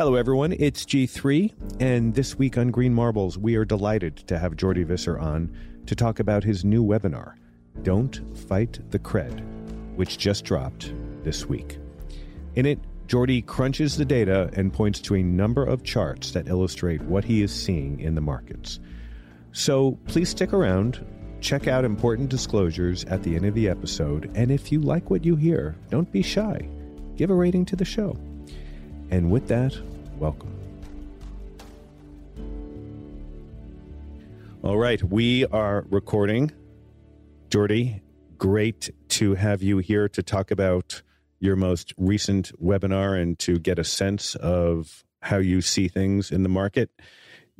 Hello, everyone. It's G3, and this week on Green Marbles, we are delighted to have Jordi Visser on to talk about his new webinar, Don't Fight the Cred, which just dropped this week. In it, Jordi crunches the data and points to a number of charts that illustrate what he is seeing in the markets. So please stick around, check out important disclosures at the end of the episode, and if you like what you hear, don't be shy. Give a rating to the show. And with that, welcome. All right, we are recording. Jordi, great to have you here to talk about your most recent webinar and to get a sense of how you see things in the market.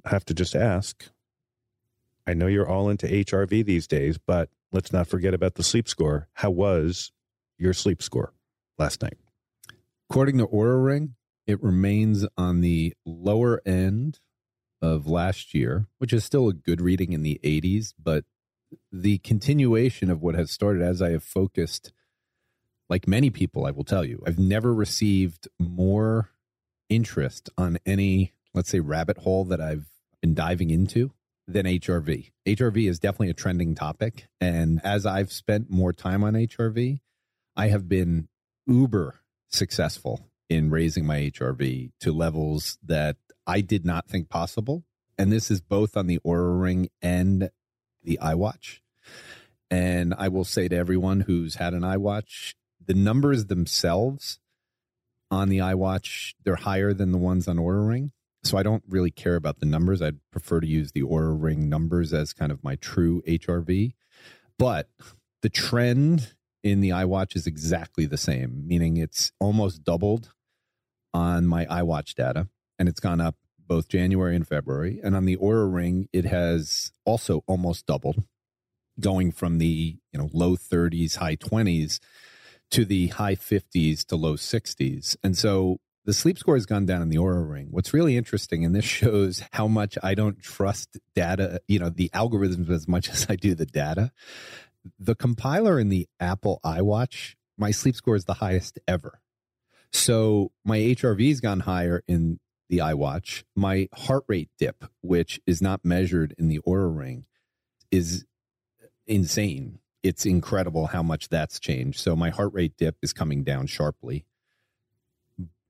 I have to just ask I know you're all into HRV these days, but let's not forget about the sleep score. How was your sleep score last night? According to Oura Ring, it remains on the lower end of last year, which is still a good reading in the 80s, but the continuation of what has started as I have focused, like many people, I will tell you, I've never received more interest on any, let's say, rabbit hole that I've been diving into than HRV. HRV is definitely a trending topic. And as I've spent more time on HRV, I have been uber successful in raising my HRV to levels that I did not think possible. And this is both on the Oura Ring and the iWatch. And I will say to everyone who's had an iWatch, the numbers themselves on the iWatch, they're higher than the ones on Oura Ring. So I don't really care about the numbers. I'd prefer to use the Oura Ring numbers as kind of my true HRV. But the trend in the iWatch is exactly the same, meaning it's almost doubled on my iWatch data and it's gone up both January and February. And on the Oura Ring, it has also almost doubled, going from the you know low 30s, high 20s to the high 50s to low 60s. And so the sleep score has gone down in the Oura Ring. What's really interesting, and this shows how much I don't trust data, you know, the algorithms as much as I do the data. The compiler in the Apple iWatch, my sleep score is the highest ever. So my HRV has gone higher in the iWatch. My heart rate dip, which is not measured in the Oura Ring, is insane. It's incredible how much that's changed. So my heart rate dip is coming down sharply.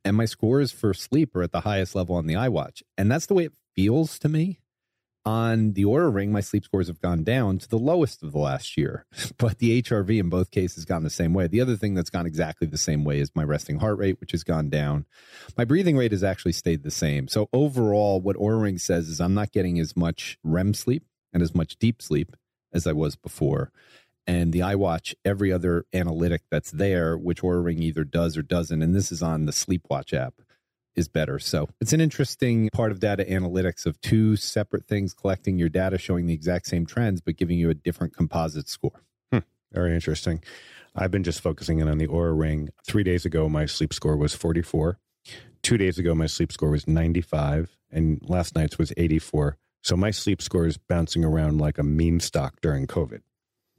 And my scores for sleep are at the highest level on the iWatch. And that's the way it feels to me on the Oura Ring, my sleep scores have gone down to the lowest of the last year, but the HRV in both cases gone the same way. The other thing that's gone exactly the same way is my resting heart rate, which has gone down. My breathing rate has actually stayed the same. So overall, what Oura Ring says is I'm not getting as much REM sleep and as much deep sleep as I was before. And the iWatch, every other analytic that's there, which Oura Ring either does or doesn't, and this is on the Sleepwatch app is better. So it's an interesting part of data analytics of two separate things collecting your data, showing the exact same trends, but giving you a different composite score. Hmm, very interesting. I've been just focusing in on the Oura Ring. Three days ago, my sleep score was 44. Two days ago, my sleep score was 95. And last night's was 84. So my sleep score is bouncing around like a meme stock during COVID.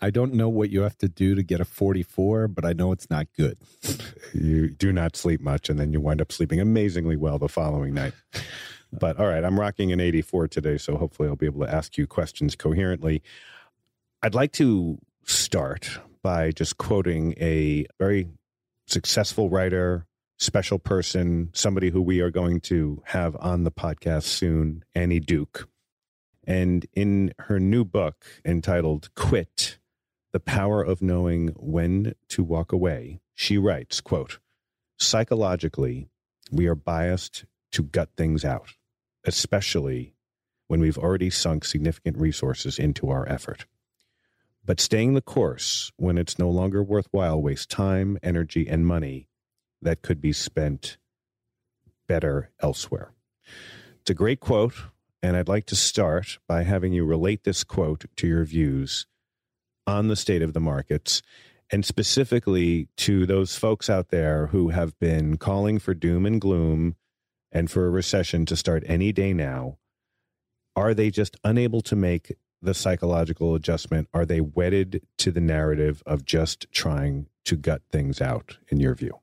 I don't know what you have to do to get a 44, but I know it's not good. you do not sleep much, and then you wind up sleeping amazingly well the following night. But all right, I'm rocking an 84 today, so hopefully I'll be able to ask you questions coherently. I'd like to start by just quoting a very successful writer, special person, somebody who we are going to have on the podcast soon, Annie Duke. And in her new book entitled Quit, the power of knowing when to walk away, she writes, quote, psychologically, we are biased to gut things out, especially when we've already sunk significant resources into our effort. But staying the course when it's no longer worthwhile wastes time, energy, and money that could be spent better elsewhere. It's a great quote, and I'd like to start by having you relate this quote to your views on the state of the markets and specifically to those folks out there who have been calling for doom and gloom and for a recession to start any day now. Are they just unable to make the psychological adjustment? Are they wedded to the narrative of just trying to gut things out, in your view?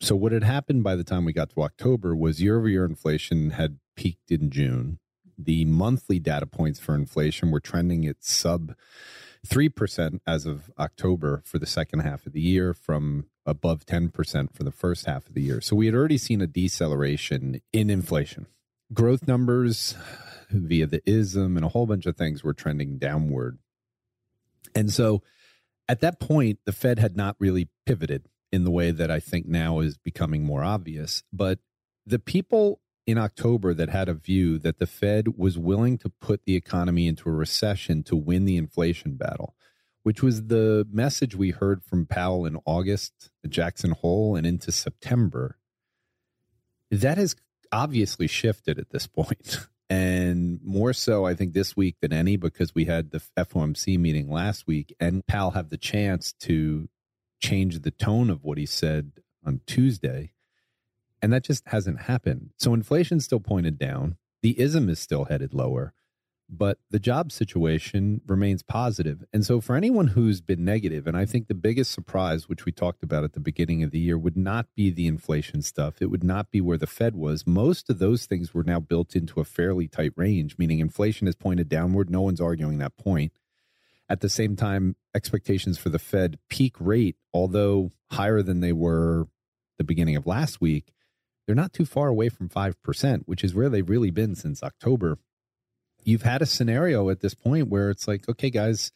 So, what had happened by the time we got to October was year over year inflation had peaked in June. The monthly data points for inflation were trending at sub 3% as of October for the second half of the year from above 10% for the first half of the year. So we had already seen a deceleration in inflation. Growth numbers via the ISM and a whole bunch of things were trending downward. And so at that point, the Fed had not really pivoted in the way that I think now is becoming more obvious. But the people in October that had a view that the Fed was willing to put the economy into a recession to win the inflation battle, which was the message we heard from Powell in August, Jackson Hole, and into September. That has obviously shifted at this point. And more so, I think, this week than any, because we had the FOMC meeting last week, and Powell had the chance to change the tone of what he said on Tuesday and that just hasn't happened. So inflation's still pointed down. The ism is still headed lower, but the job situation remains positive. And so for anyone who's been negative, and I think the biggest surprise, which we talked about at the beginning of the year, would not be the inflation stuff. It would not be where the Fed was. Most of those things were now built into a fairly tight range, meaning inflation is pointed downward. No one's arguing that point. At the same time, expectations for the Fed peak rate, although higher than they were the beginning of last week, they're not too far away from 5%, which is where they've really been since October. You've had a scenario at this point where it's like, okay, guys,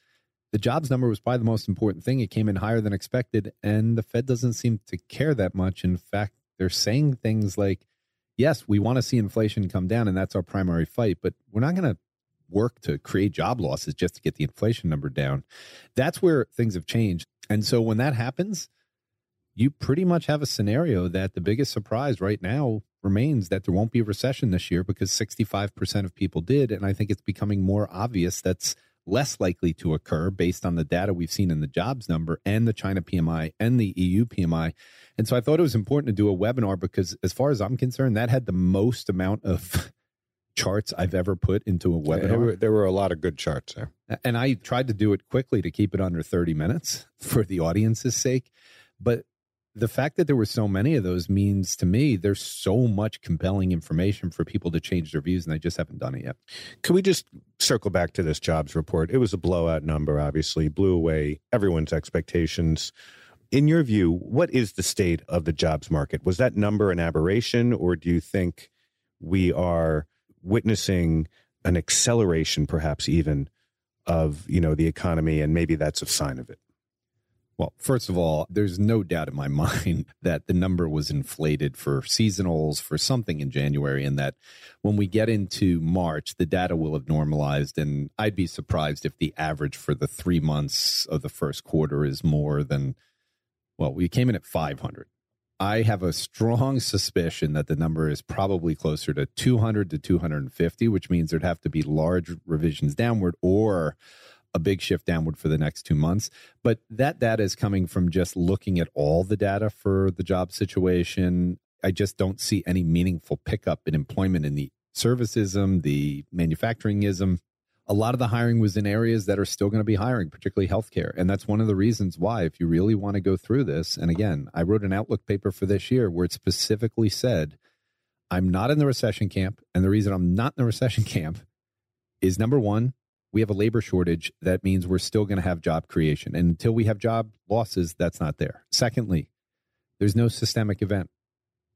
the jobs number was probably the most important thing. It came in higher than expected, and the Fed doesn't seem to care that much. In fact, they're saying things like, yes, we want to see inflation come down, and that's our primary fight, but we're not going to work to create job losses just to get the inflation number down. That's where things have changed. And so when that happens, you pretty much have a scenario that the biggest surprise right now remains that there won't be a recession this year because 65% of people did. And I think it's becoming more obvious that's less likely to occur based on the data we've seen in the jobs number and the China PMI and the EU PMI. And so I thought it was important to do a webinar because, as far as I'm concerned, that had the most amount of charts I've ever put into a webinar. There were, there were a lot of good charts there. And I tried to do it quickly to keep it under 30 minutes for the audience's sake. But the fact that there were so many of those means to me there's so much compelling information for people to change their views and they just haven't done it yet. Can we just circle back to this jobs report? It was a blowout number, obviously, blew away everyone's expectations. In your view, what is the state of the jobs market? Was that number an aberration, or do you think we are witnessing an acceleration, perhaps even, of you know the economy, and maybe that's a sign of it? Well, first of all, there's no doubt in my mind that the number was inflated for seasonals for something in January, and that when we get into March, the data will have normalized. And I'd be surprised if the average for the three months of the first quarter is more than, well, we came in at 500. I have a strong suspicion that the number is probably closer to 200 to 250, which means there'd have to be large revisions downward or a big shift downward for the next two months. But that data is coming from just looking at all the data for the job situation. I just don't see any meaningful pickup in employment in the servicesism, the manufacturingism. A lot of the hiring was in areas that are still going to be hiring, particularly healthcare. And that's one of the reasons why, if you really want to go through this, and again, I wrote an outlook paper for this year where it specifically said, I'm not in the recession camp. And the reason I'm not in the recession camp is number one, we have a labor shortage. That means we're still going to have job creation. And until we have job losses, that's not there. Secondly, there's no systemic event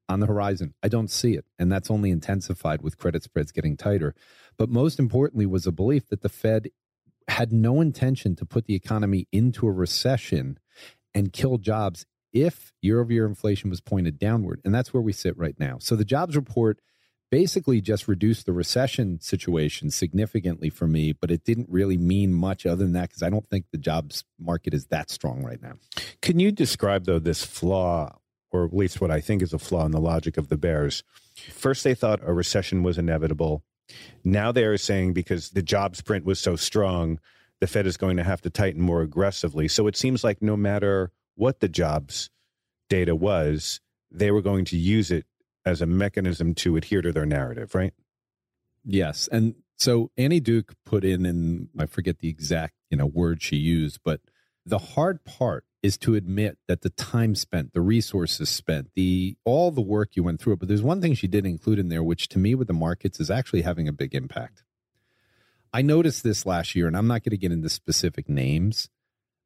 on the horizon. I don't see it. And that's only intensified with credit spreads getting tighter. But most importantly, was a belief that the Fed had no intention to put the economy into a recession and kill jobs if year over year inflation was pointed downward. And that's where we sit right now. So the jobs report basically just reduced the recession situation significantly for me, but it didn't really mean much other than that because I don't think the jobs market is that strong right now. Can you describe, though, this flaw, or at least what I think is a flaw in the logic of the Bears? First, they thought a recession was inevitable. Now they are saying because the jobs print was so strong, the Fed is going to have to tighten more aggressively. So it seems like no matter what the jobs data was, they were going to use it as a mechanism to adhere to their narrative, right? Yes. And so Annie Duke put in, and I forget the exact, you know, word she used, but the hard part is to admit that the time spent, the resources spent, the all the work you went through. But there's one thing she did include in there, which to me with the markets is actually having a big impact. I noticed this last year, and I'm not going to get into specific names,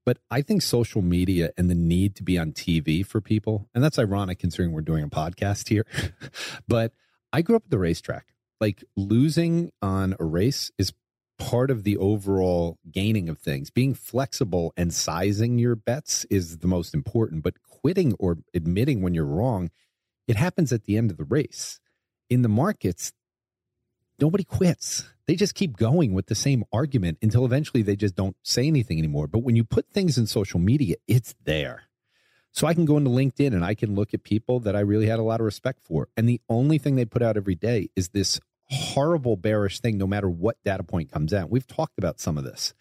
but I think social media and the need to be on TV for people, and that's ironic considering we're doing a podcast here. but I grew up at the racetrack. Like losing on a race is part of the overall gaining of things. Being flexible and sizing your bets is the most important, but quitting or admitting when you're wrong, it happens at the end of the race. In the markets, nobody quits. They just keep going with the same argument until eventually they just don't say anything anymore. But when you put things in social media, it's there. So I can go into LinkedIn and I can look at people that I really had a lot of respect for. And the only thing they put out every day is this horrible bearish thing no matter what data point comes out. We've talked about some of this.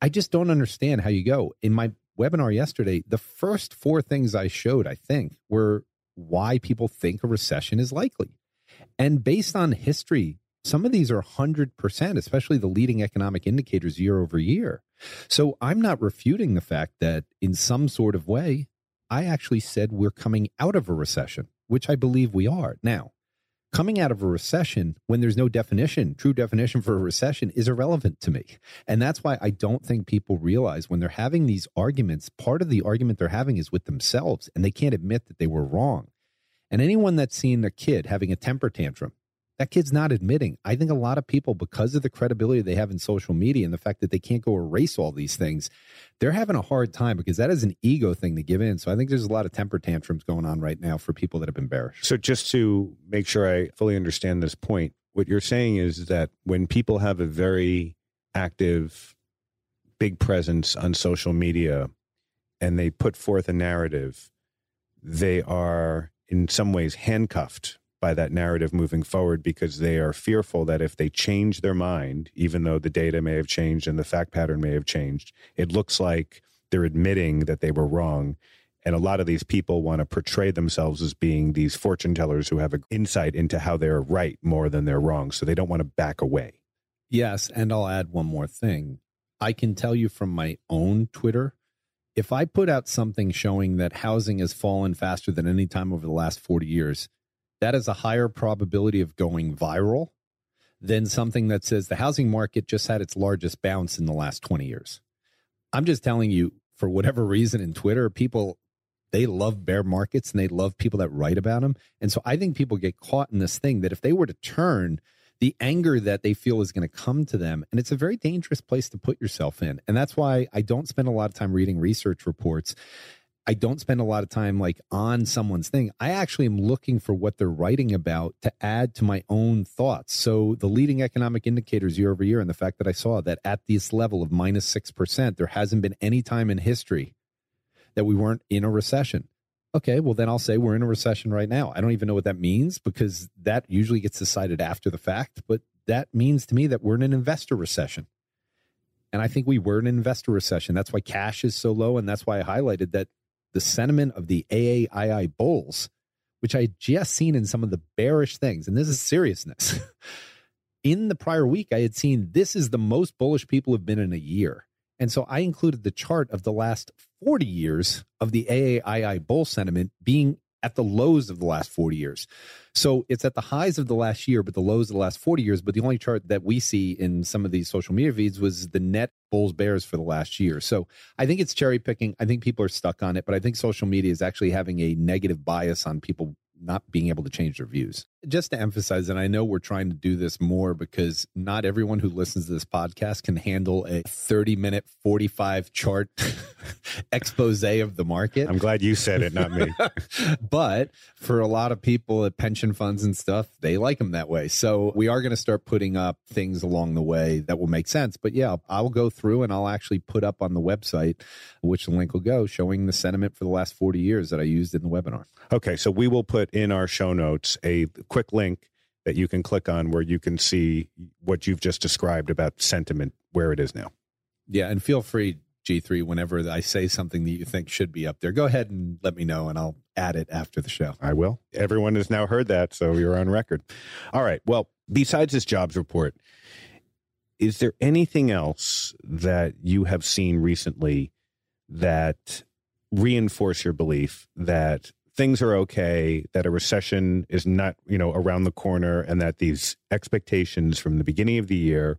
I just don't understand how you go. In my webinar yesterday, the first four things I showed, I think, were why people think a recession is likely. And based on history, some of these are 100%, especially the leading economic indicators year over year. So I'm not refuting the fact that in some sort of way, I actually said we're coming out of a recession, which I believe we are. Now, coming out of a recession when there's no definition, true definition for a recession is irrelevant to me. And that's why I don't think people realize when they're having these arguments, part of the argument they're having is with themselves and they can't admit that they were wrong. And anyone that's seen a kid having a temper tantrum, that kid's not admitting. I think a lot of people, because of the credibility they have in social media and the fact that they can't go erase all these things, they're having a hard time because that is an ego thing to give in. So I think there's a lot of temper tantrums going on right now for people that have been bearish. So just to make sure I fully understand this point, what you're saying is that when people have a very active, big presence on social media and they put forth a narrative, they are in some ways handcuffed by that narrative moving forward because they are fearful that if they change their mind, even though the data may have changed and the fact pattern may have changed, it looks like they're admitting that they were wrong. And a lot of these people want to portray themselves as being these fortune tellers who have an insight into how they're right more than they're wrong. So they don't want to back away. Yes. And I'll add one more thing. I can tell you from my own Twitter if I put out something showing that housing has fallen faster than any time over the last 40 years, that is a higher probability of going viral than something that says the housing market just had its largest bounce in the last 20 years. I'm just telling you, for whatever reason in Twitter, people they love bear markets and they love people that write about them. And so I think people get caught in this thing that if they were to turn the anger that they feel is going to come to them, and it's a very dangerous place to put yourself in. And that's why I don't spend a lot of time reading research reports I don't spend a lot of time like on someone's thing. I actually am looking for what they're writing about to add to my own thoughts. So the leading economic indicators year over year and the fact that I saw that at this level of minus 6%, there hasn't been any time in history that we weren't in a recession. Okay, well, then I'll say we're in a recession right now. I don't even know what that means because that usually gets decided after the fact, but that means to me that we're in an investor recession. And I think we were in an investor recession. That's why cash is so low. And that's why I highlighted that the sentiment of the AAII bulls, which I had just seen in some of the bearish things, and this is seriousness. in the prior week, I had seen this is the most bullish people have been in a year. And so I included the chart of the last 40 years of the AAII bull sentiment being at the lows of the last 40 years. So it's at the highs of the last year, but the lows of the last 40 years. But the only chart that we see in some of these social media feeds was the net bulls bears for the last year. So I think it's cherry picking. I think people are stuck on it, but I think social media is actually having a negative bias on people not being able to change their views. Just to emphasize, and I know we're trying to do this more because not everyone who listens to this podcast can handle a 30 minute, 45 chart expose of the market. I'm glad you said it, not me. but for a lot of people at pension funds and stuff, they like them that way. So we are going to start putting up things along the way that will make sense. But yeah, I'll go through and I'll actually put up on the website, which the link will go, showing the sentiment for the last 40 years that I used in the webinar. Okay. So we will put in our show notes a quick link that you can click on where you can see what you've just described about sentiment where it is now. Yeah, and feel free G3 whenever I say something that you think should be up there. Go ahead and let me know and I'll add it after the show. I will. Everyone has now heard that, so you're on record. All right. Well, besides this jobs report, is there anything else that you have seen recently that reinforce your belief that things are okay, that a recession is not, you know, around the corner and that these expectations from the beginning of the year,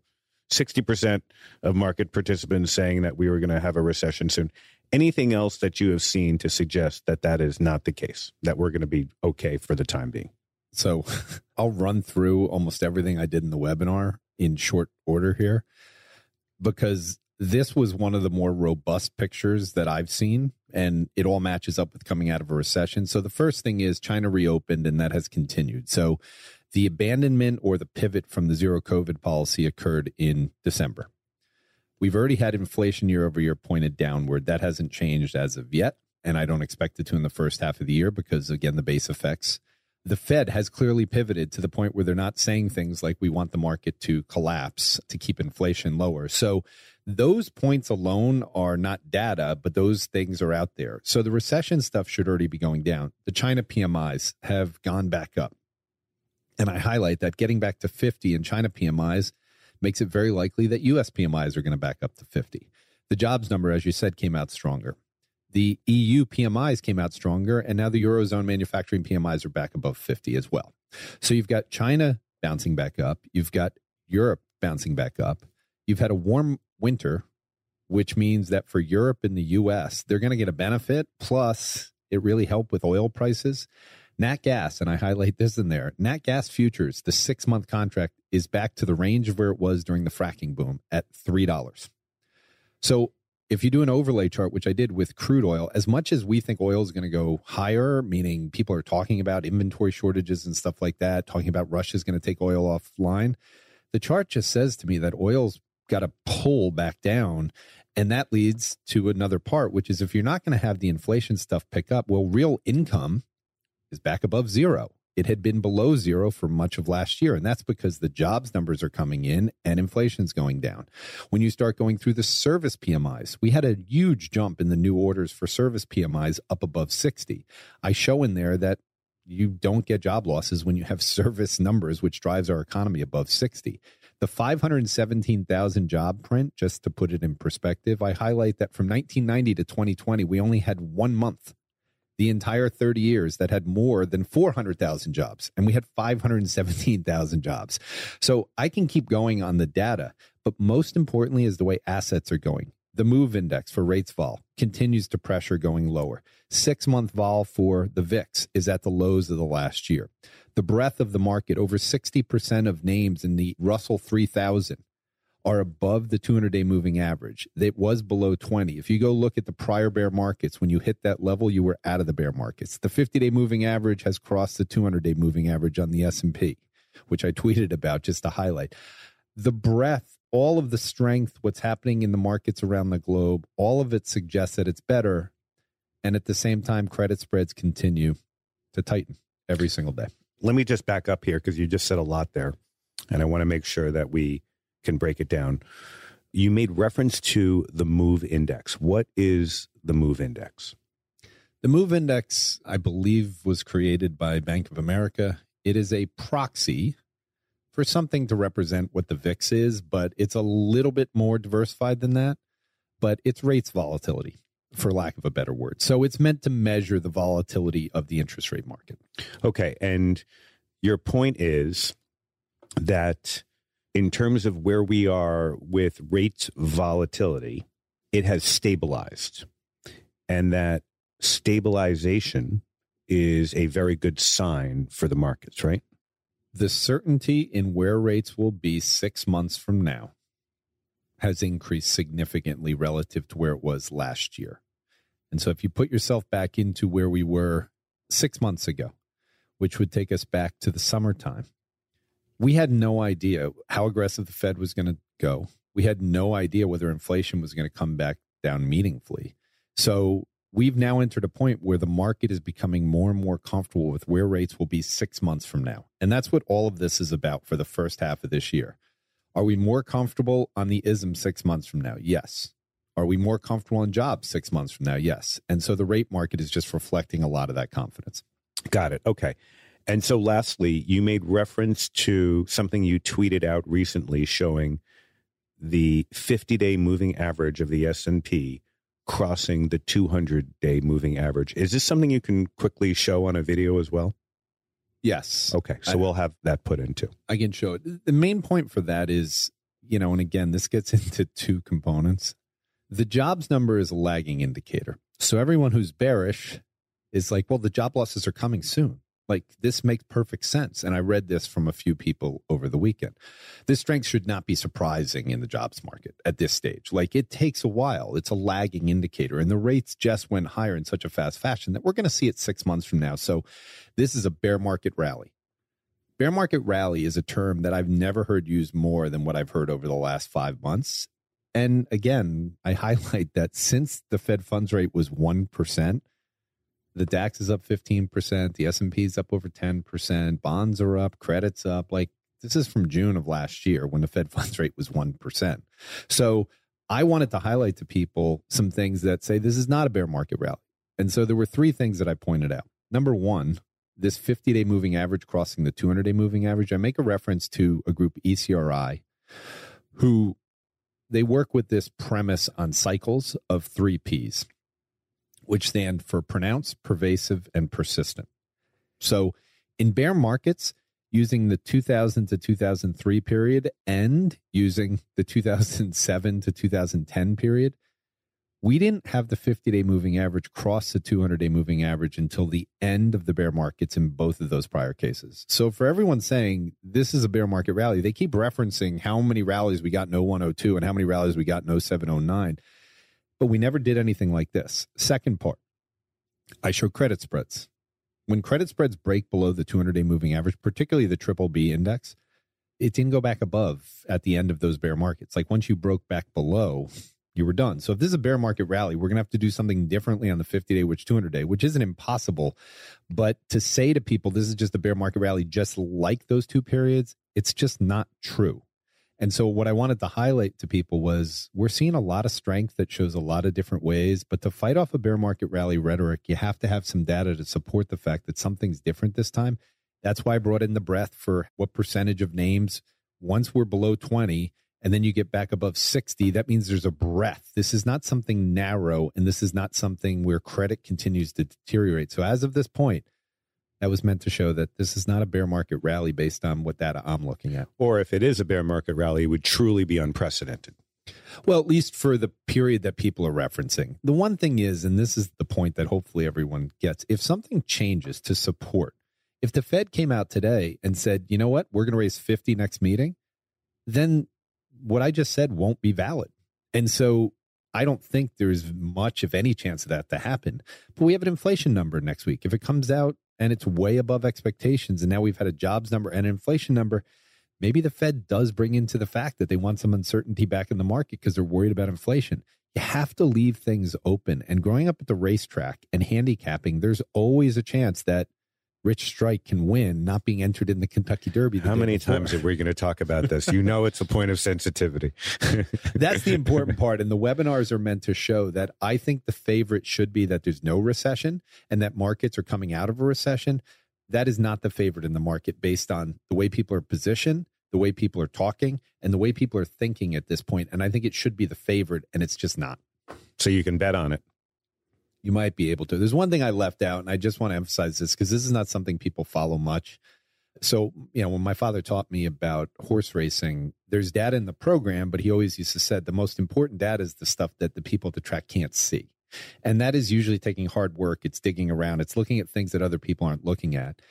60% of market participants saying that we were going to have a recession soon. Anything else that you have seen to suggest that that is not the case, that we're going to be okay for the time being? So I'll run through almost everything I did in the webinar in short order here because this was one of the more robust pictures that I've seen, and it all matches up with coming out of a recession. So the first thing is China reopened, and that has continued. So the abandonment or the pivot from the zero COVID policy occurred in December. We've already had inflation year over year pointed downward. That hasn't changed as of yet, and I don't expect it to in the first half of the year because, again, the base effects the Fed has clearly pivoted to the point where they're not saying things like we want the market to collapse to keep inflation lower. So those points alone are not data, but those things are out there. So the recession stuff should already be going down. The China PMIs have gone back up. And I highlight that getting back to 50 in China PMIs makes it very likely that US PMIs are going to back up to 50. The jobs number, as you said, came out stronger. The EU PMIs came out stronger, and now the Eurozone manufacturing PMIs are back above 50 as well. So you've got China bouncing back up, you've got Europe bouncing back up, you've had a warm winter, which means that for Europe and the US, they're going to get a benefit. Plus, it really helped with oil prices. Nat gas, and I highlight this in there Nat gas futures, the six month contract is back to the range of where it was during the fracking boom at $3. So if you do an overlay chart, which I did with crude oil, as much as we think oil is going to go higher, meaning people are talking about inventory shortages and stuff like that, talking about Russia is going to take oil offline, the chart just says to me that oil's got to pull back down. And that leads to another part, which is if you're not going to have the inflation stuff pick up, well, real income is back above zero. It had been below zero for much of last year. And that's because the jobs numbers are coming in and inflation's going down. When you start going through the service PMIs, we had a huge jump in the new orders for service PMIs up above 60. I show in there that you don't get job losses when you have service numbers, which drives our economy above 60. The 517,000 job print, just to put it in perspective, I highlight that from 1990 to 2020, we only had one month the entire 30 years that had more than 400,000 jobs, and we had 517,000 jobs. So I can keep going on the data, but most importantly is the way assets are going. The move index for rates vol continues to pressure going lower. Six month vol for the VIX is at the lows of the last year. The breadth of the market, over 60% of names in the Russell 3000 are above the 200 day moving average. It was below 20. If you go look at the prior bear markets, when you hit that level, you were out of the bear markets. The 50 day moving average has crossed the 200 day moving average on the S&P, which I tweeted about just to highlight. The breadth, all of the strength, what's happening in the markets around the globe, all of it suggests that it's better. And at the same time, credit spreads continue to tighten every single day. Let me just back up here because you just said a lot there. And I want to make sure that we can break it down. You made reference to the MOVE index. What is the MOVE index? The MOVE index, I believe, was created by Bank of America. It is a proxy for something to represent what the VIX is, but it's a little bit more diversified than that. But it's rates volatility, for lack of a better word. So it's meant to measure the volatility of the interest rate market. Okay. And your point is that in terms of where we are with rates volatility, it has stabilized. And that stabilization is a very good sign for the markets, right? The certainty in where rates will be six months from now has increased significantly relative to where it was last year. And so if you put yourself back into where we were six months ago, which would take us back to the summertime, we had no idea how aggressive the Fed was going to go. We had no idea whether inflation was going to come back down meaningfully. So we've now entered a point where the market is becoming more and more comfortable with where rates will be six months from now. And that's what all of this is about for the first half of this year. Are we more comfortable on the ISM six months from now? Yes. Are we more comfortable on jobs six months from now? Yes. And so the rate market is just reflecting a lot of that confidence. Got it. Okay. And so, lastly, you made reference to something you tweeted out recently showing the 50-day moving average of the S&P crossing the 200 day moving average. Is this something you can quickly show on a video as well? Yes. Okay. So I- we'll have that put into. I can show it. The main point for that is, you know, and again, this gets into two components. The jobs number is a lagging indicator. So everyone who's bearish is like, well, the job losses are coming soon. Like this makes perfect sense. And I read this from a few people over the weekend. This strength should not be surprising in the jobs market at this stage. Like it takes a while. It's a lagging indicator. And the rates just went higher in such a fast fashion that we're going to see it six months from now. So this is a bear market rally. Bear market rally is a term that I've never heard used more than what I've heard over the last five months. And again, I highlight that since the Fed funds rate was 1%, the DAX is up 15%, the S&P is up over 10%, bonds are up, credit's up. Like this is from June of last year when the Fed funds rate was 1%. So I wanted to highlight to people some things that say this is not a bear market rally. And so there were three things that I pointed out. Number one, this 50 day moving average crossing the 200 day moving average. I make a reference to a group ECRI who they work with this premise on cycles of three P's, which stand for pronounced, pervasive, and persistent. So in bear markets, using the 2000 to 2003 period and using the 2007 to 2010 period, we didn't have the 50 day moving average cross the 200 day moving average until the end of the bear markets in both of those prior cases. So, for everyone saying this is a bear market rally, they keep referencing how many rallies we got in 0102 and how many rallies we got in 0709, but we never did anything like this. Second part, I show credit spreads. When credit spreads break below the 200 day moving average, particularly the triple B index, it didn't go back above at the end of those bear markets. Like once you broke back below, you were done. So if this is a bear market rally, we're going to have to do something differently on the 50 day, which 200 day, which isn't impossible. But to say to people, this is just a bear market rally, just like those two periods, it's just not true. And so what I wanted to highlight to people was we're seeing a lot of strength that shows a lot of different ways, but to fight off a bear market rally rhetoric, you have to have some data to support the fact that something's different this time. That's why I brought in the breadth for what percentage of names once we're below 20 and then you get back above 60, that means there's a breadth. This is not something narrow, and this is not something where credit continues to deteriorate. So, as of this point, that was meant to show that this is not a bear market rally based on what data I'm looking at. Or if it is a bear market rally, it would truly be unprecedented. Well, at least for the period that people are referencing. The one thing is, and this is the point that hopefully everyone gets, if something changes to support, if the Fed came out today and said, you know what, we're going to raise 50 next meeting, then what I just said won't be valid. And so I don't think there's much, of any, chance of that to happen. But we have an inflation number next week. If it comes out and it's way above expectations, and now we've had a jobs number and an inflation number, maybe the Fed does bring into the fact that they want some uncertainty back in the market because they're worried about inflation. You have to leave things open. And growing up at the racetrack and handicapping, there's always a chance that Rich Strike can win, not being entered in the Kentucky Derby. the How many before. times are we going to talk about this? You know, it's a point of sensitivity. That's the important part. And the webinars are meant to show that I think the favorite should be that there's no recession and that markets are coming out of a recession. That is not the favorite in the market based on the way people are positioned, the way people are talking, and the way people are thinking at this point. And I think it should be the favorite, and it's just not. so you can bet on it. You might be able to. There's one thing I left out, and I just want to emphasize this because this is not something people follow much. So, you know, when my father taught me about horse racing, there's data in the program, but he always used to say the most important data is the stuff that the people at the track can't see. And that is usually taking hard work. It's digging around. It's looking at things that other people aren't looking at.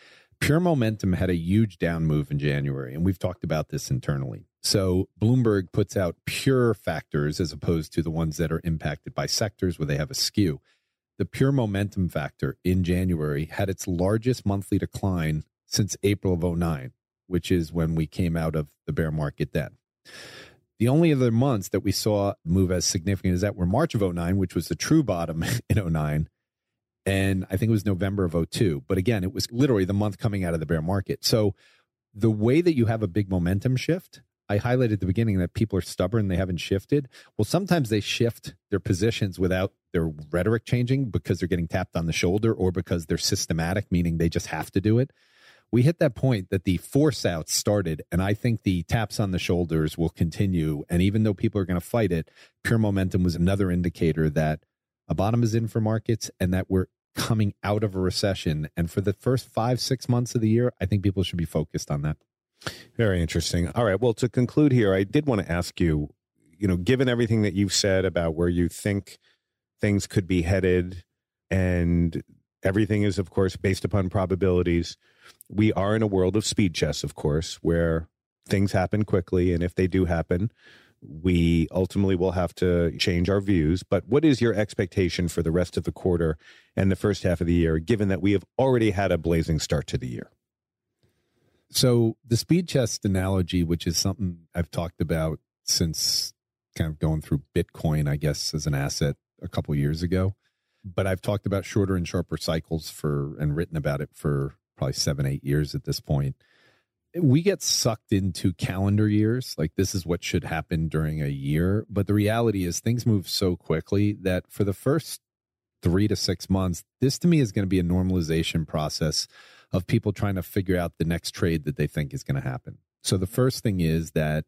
Pure Momentum had a huge down move in January, and we've talked about this internally. So Bloomberg puts out pure factors as opposed to the ones that are impacted by sectors where they have a skew. The pure momentum factor in January had its largest monthly decline since April of 09, which is when we came out of the bear market then. The only other months that we saw move as significant as that were March of 09, which was the true bottom in 09, and I think it was November of 02. But again, it was literally the month coming out of the bear market. So the way that you have a big momentum shift, I highlighted at the beginning that people are stubborn, they haven't shifted. Well, sometimes they shift their positions without their rhetoric changing because they're getting tapped on the shoulder or because they're systematic, meaning they just have to do it. We hit that point that the force out started, and I think the taps on the shoulders will continue. And even though people are going to fight it, pure momentum was another indicator that a bottom is in for markets and that we're coming out of a recession. And for the first five, six months of the year, I think people should be focused on that. Very interesting. All right. Well, to conclude here, I did want to ask you, you know, given everything that you've said about where you think things could be headed, and everything is, of course, based upon probabilities, we are in a world of speed chess, of course, where things happen quickly. And if they do happen, we ultimately will have to change our views. But what is your expectation for the rest of the quarter and the first half of the year, given that we have already had a blazing start to the year? So, the speed chess analogy, which is something I've talked about since kind of going through Bitcoin, I guess, as an asset a couple years ago. But I've talked about shorter and sharper cycles for and written about it for probably seven, eight years at this point we get sucked into calendar years like this is what should happen during a year but the reality is things move so quickly that for the first 3 to 6 months this to me is going to be a normalization process of people trying to figure out the next trade that they think is going to happen so the first thing is that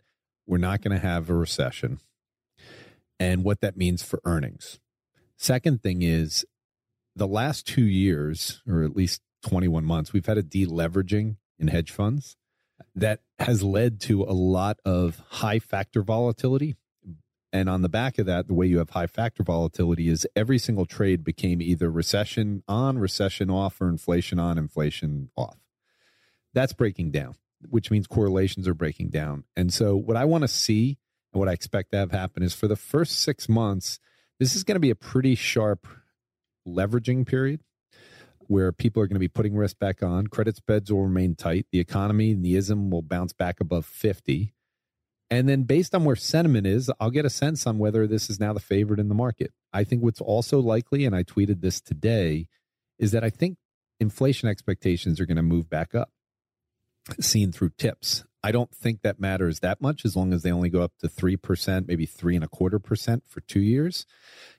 we're not going to have a recession and what that means for earnings second thing is the last 2 years or at least 21 months we've had a deleveraging in hedge funds that has led to a lot of high factor volatility. And on the back of that, the way you have high factor volatility is every single trade became either recession on, recession off, or inflation on, inflation off. That's breaking down, which means correlations are breaking down. And so, what I want to see and what I expect to have happen is for the first six months, this is going to be a pretty sharp leveraging period where people are going to be putting risk back on. Credit spreads will remain tight. The economy and the ism will bounce back above 50. And then based on where sentiment is, I'll get a sense on whether this is now the favorite in the market. I think what's also likely, and I tweeted this today, is that I think inflation expectations are going to move back up, seen through tips. I don't think that matters that much as long as they only go up to 3%, maybe three and a quarter percent for two years.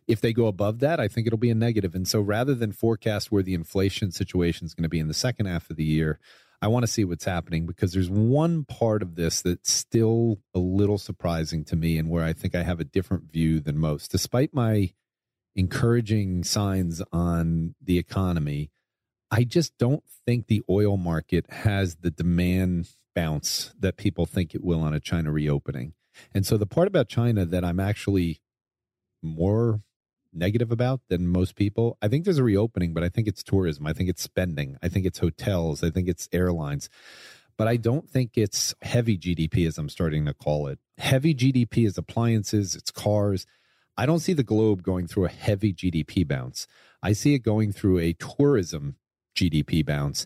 If they go above that, I think it'll be a negative. And so rather than forecast where the inflation situation is going to be in the second half of the year, I want to see what's happening because there's one part of this that's still a little surprising to me and where I think I have a different view than most. Despite my encouraging signs on the economy, I just don't think the oil market has the demand bounce that people think it will on a China reopening. And so the part about China that I'm actually more negative about than most people, I think there's a reopening, but I think it's tourism. I think it's spending. I think it's hotels. I think it's airlines. But I don't think it's heavy GDP as I'm starting to call it. Heavy GDP is appliances, it's cars. I don't see the globe going through a heavy GDP bounce. I see it going through a tourism GDP bounce.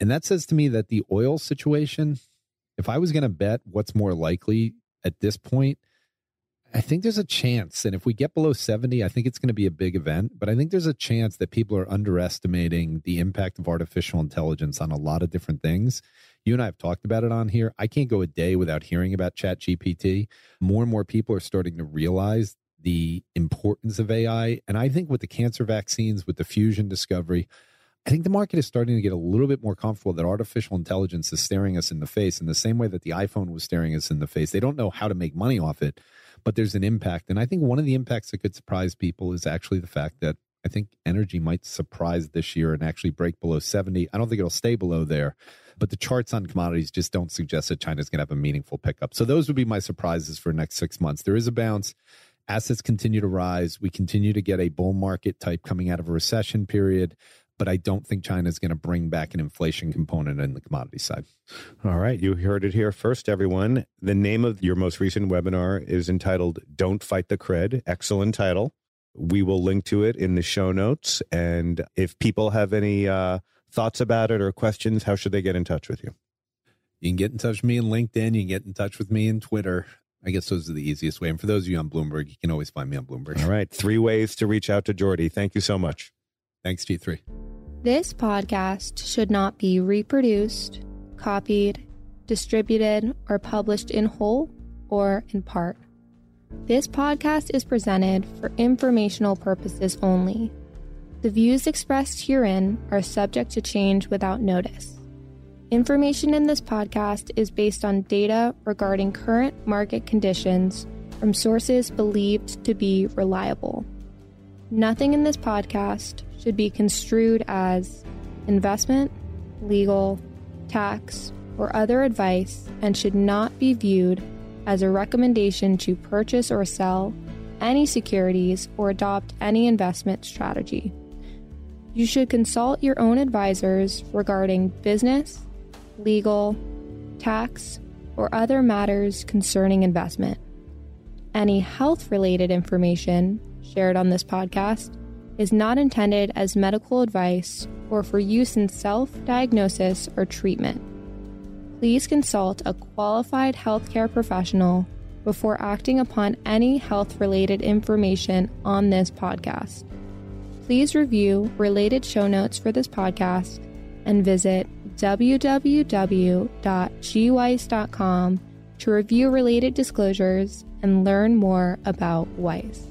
And that says to me that the oil situation, if I was going to bet what's more likely at this point, I think there's a chance. And if we get below 70, I think it's going to be a big event. But I think there's a chance that people are underestimating the impact of artificial intelligence on a lot of different things. You and I have talked about it on here. I can't go a day without hearing about Chat GPT. More and more people are starting to realize the importance of AI. And I think with the cancer vaccines, with the fusion discovery, I think the market is starting to get a little bit more comfortable that artificial intelligence is staring us in the face in the same way that the iPhone was staring us in the face. They don't know how to make money off it, but there's an impact. And I think one of the impacts that could surprise people is actually the fact that I think energy might surprise this year and actually break below 70. I don't think it'll stay below there, but the charts on commodities just don't suggest that China's going to have a meaningful pickup. So those would be my surprises for next six months. There is a bounce. Assets continue to rise. We continue to get a bull market type coming out of a recession period but I don't think China is going to bring back an inflation component in the commodity side. All right. You heard it here first, everyone. The name of your most recent webinar is entitled Don't Fight the Cred. Excellent title. We will link to it in the show notes. And if people have any uh, thoughts about it or questions, how should they get in touch with you? You can get in touch with me in LinkedIn. You can get in touch with me in Twitter. I guess those are the easiest way. And for those of you on Bloomberg, you can always find me on Bloomberg. All right. Three ways to reach out to Jordi. Thank you so much. Thanks, G3. This podcast should not be reproduced, copied, distributed, or published in whole or in part. This podcast is presented for informational purposes only. The views expressed herein are subject to change without notice. Information in this podcast is based on data regarding current market conditions from sources believed to be reliable. Nothing in this podcast should be construed as investment, legal, tax, or other advice and should not be viewed as a recommendation to purchase or sell any securities or adopt any investment strategy. You should consult your own advisors regarding business, legal, tax, or other matters concerning investment. Any health related information shared on this podcast is not intended as medical advice or for use in self diagnosis or treatment. Please consult a qualified healthcare professional before acting upon any health related information on this podcast. Please review related show notes for this podcast and visit www.gweiss.com to review related disclosures and learn more about Weiss.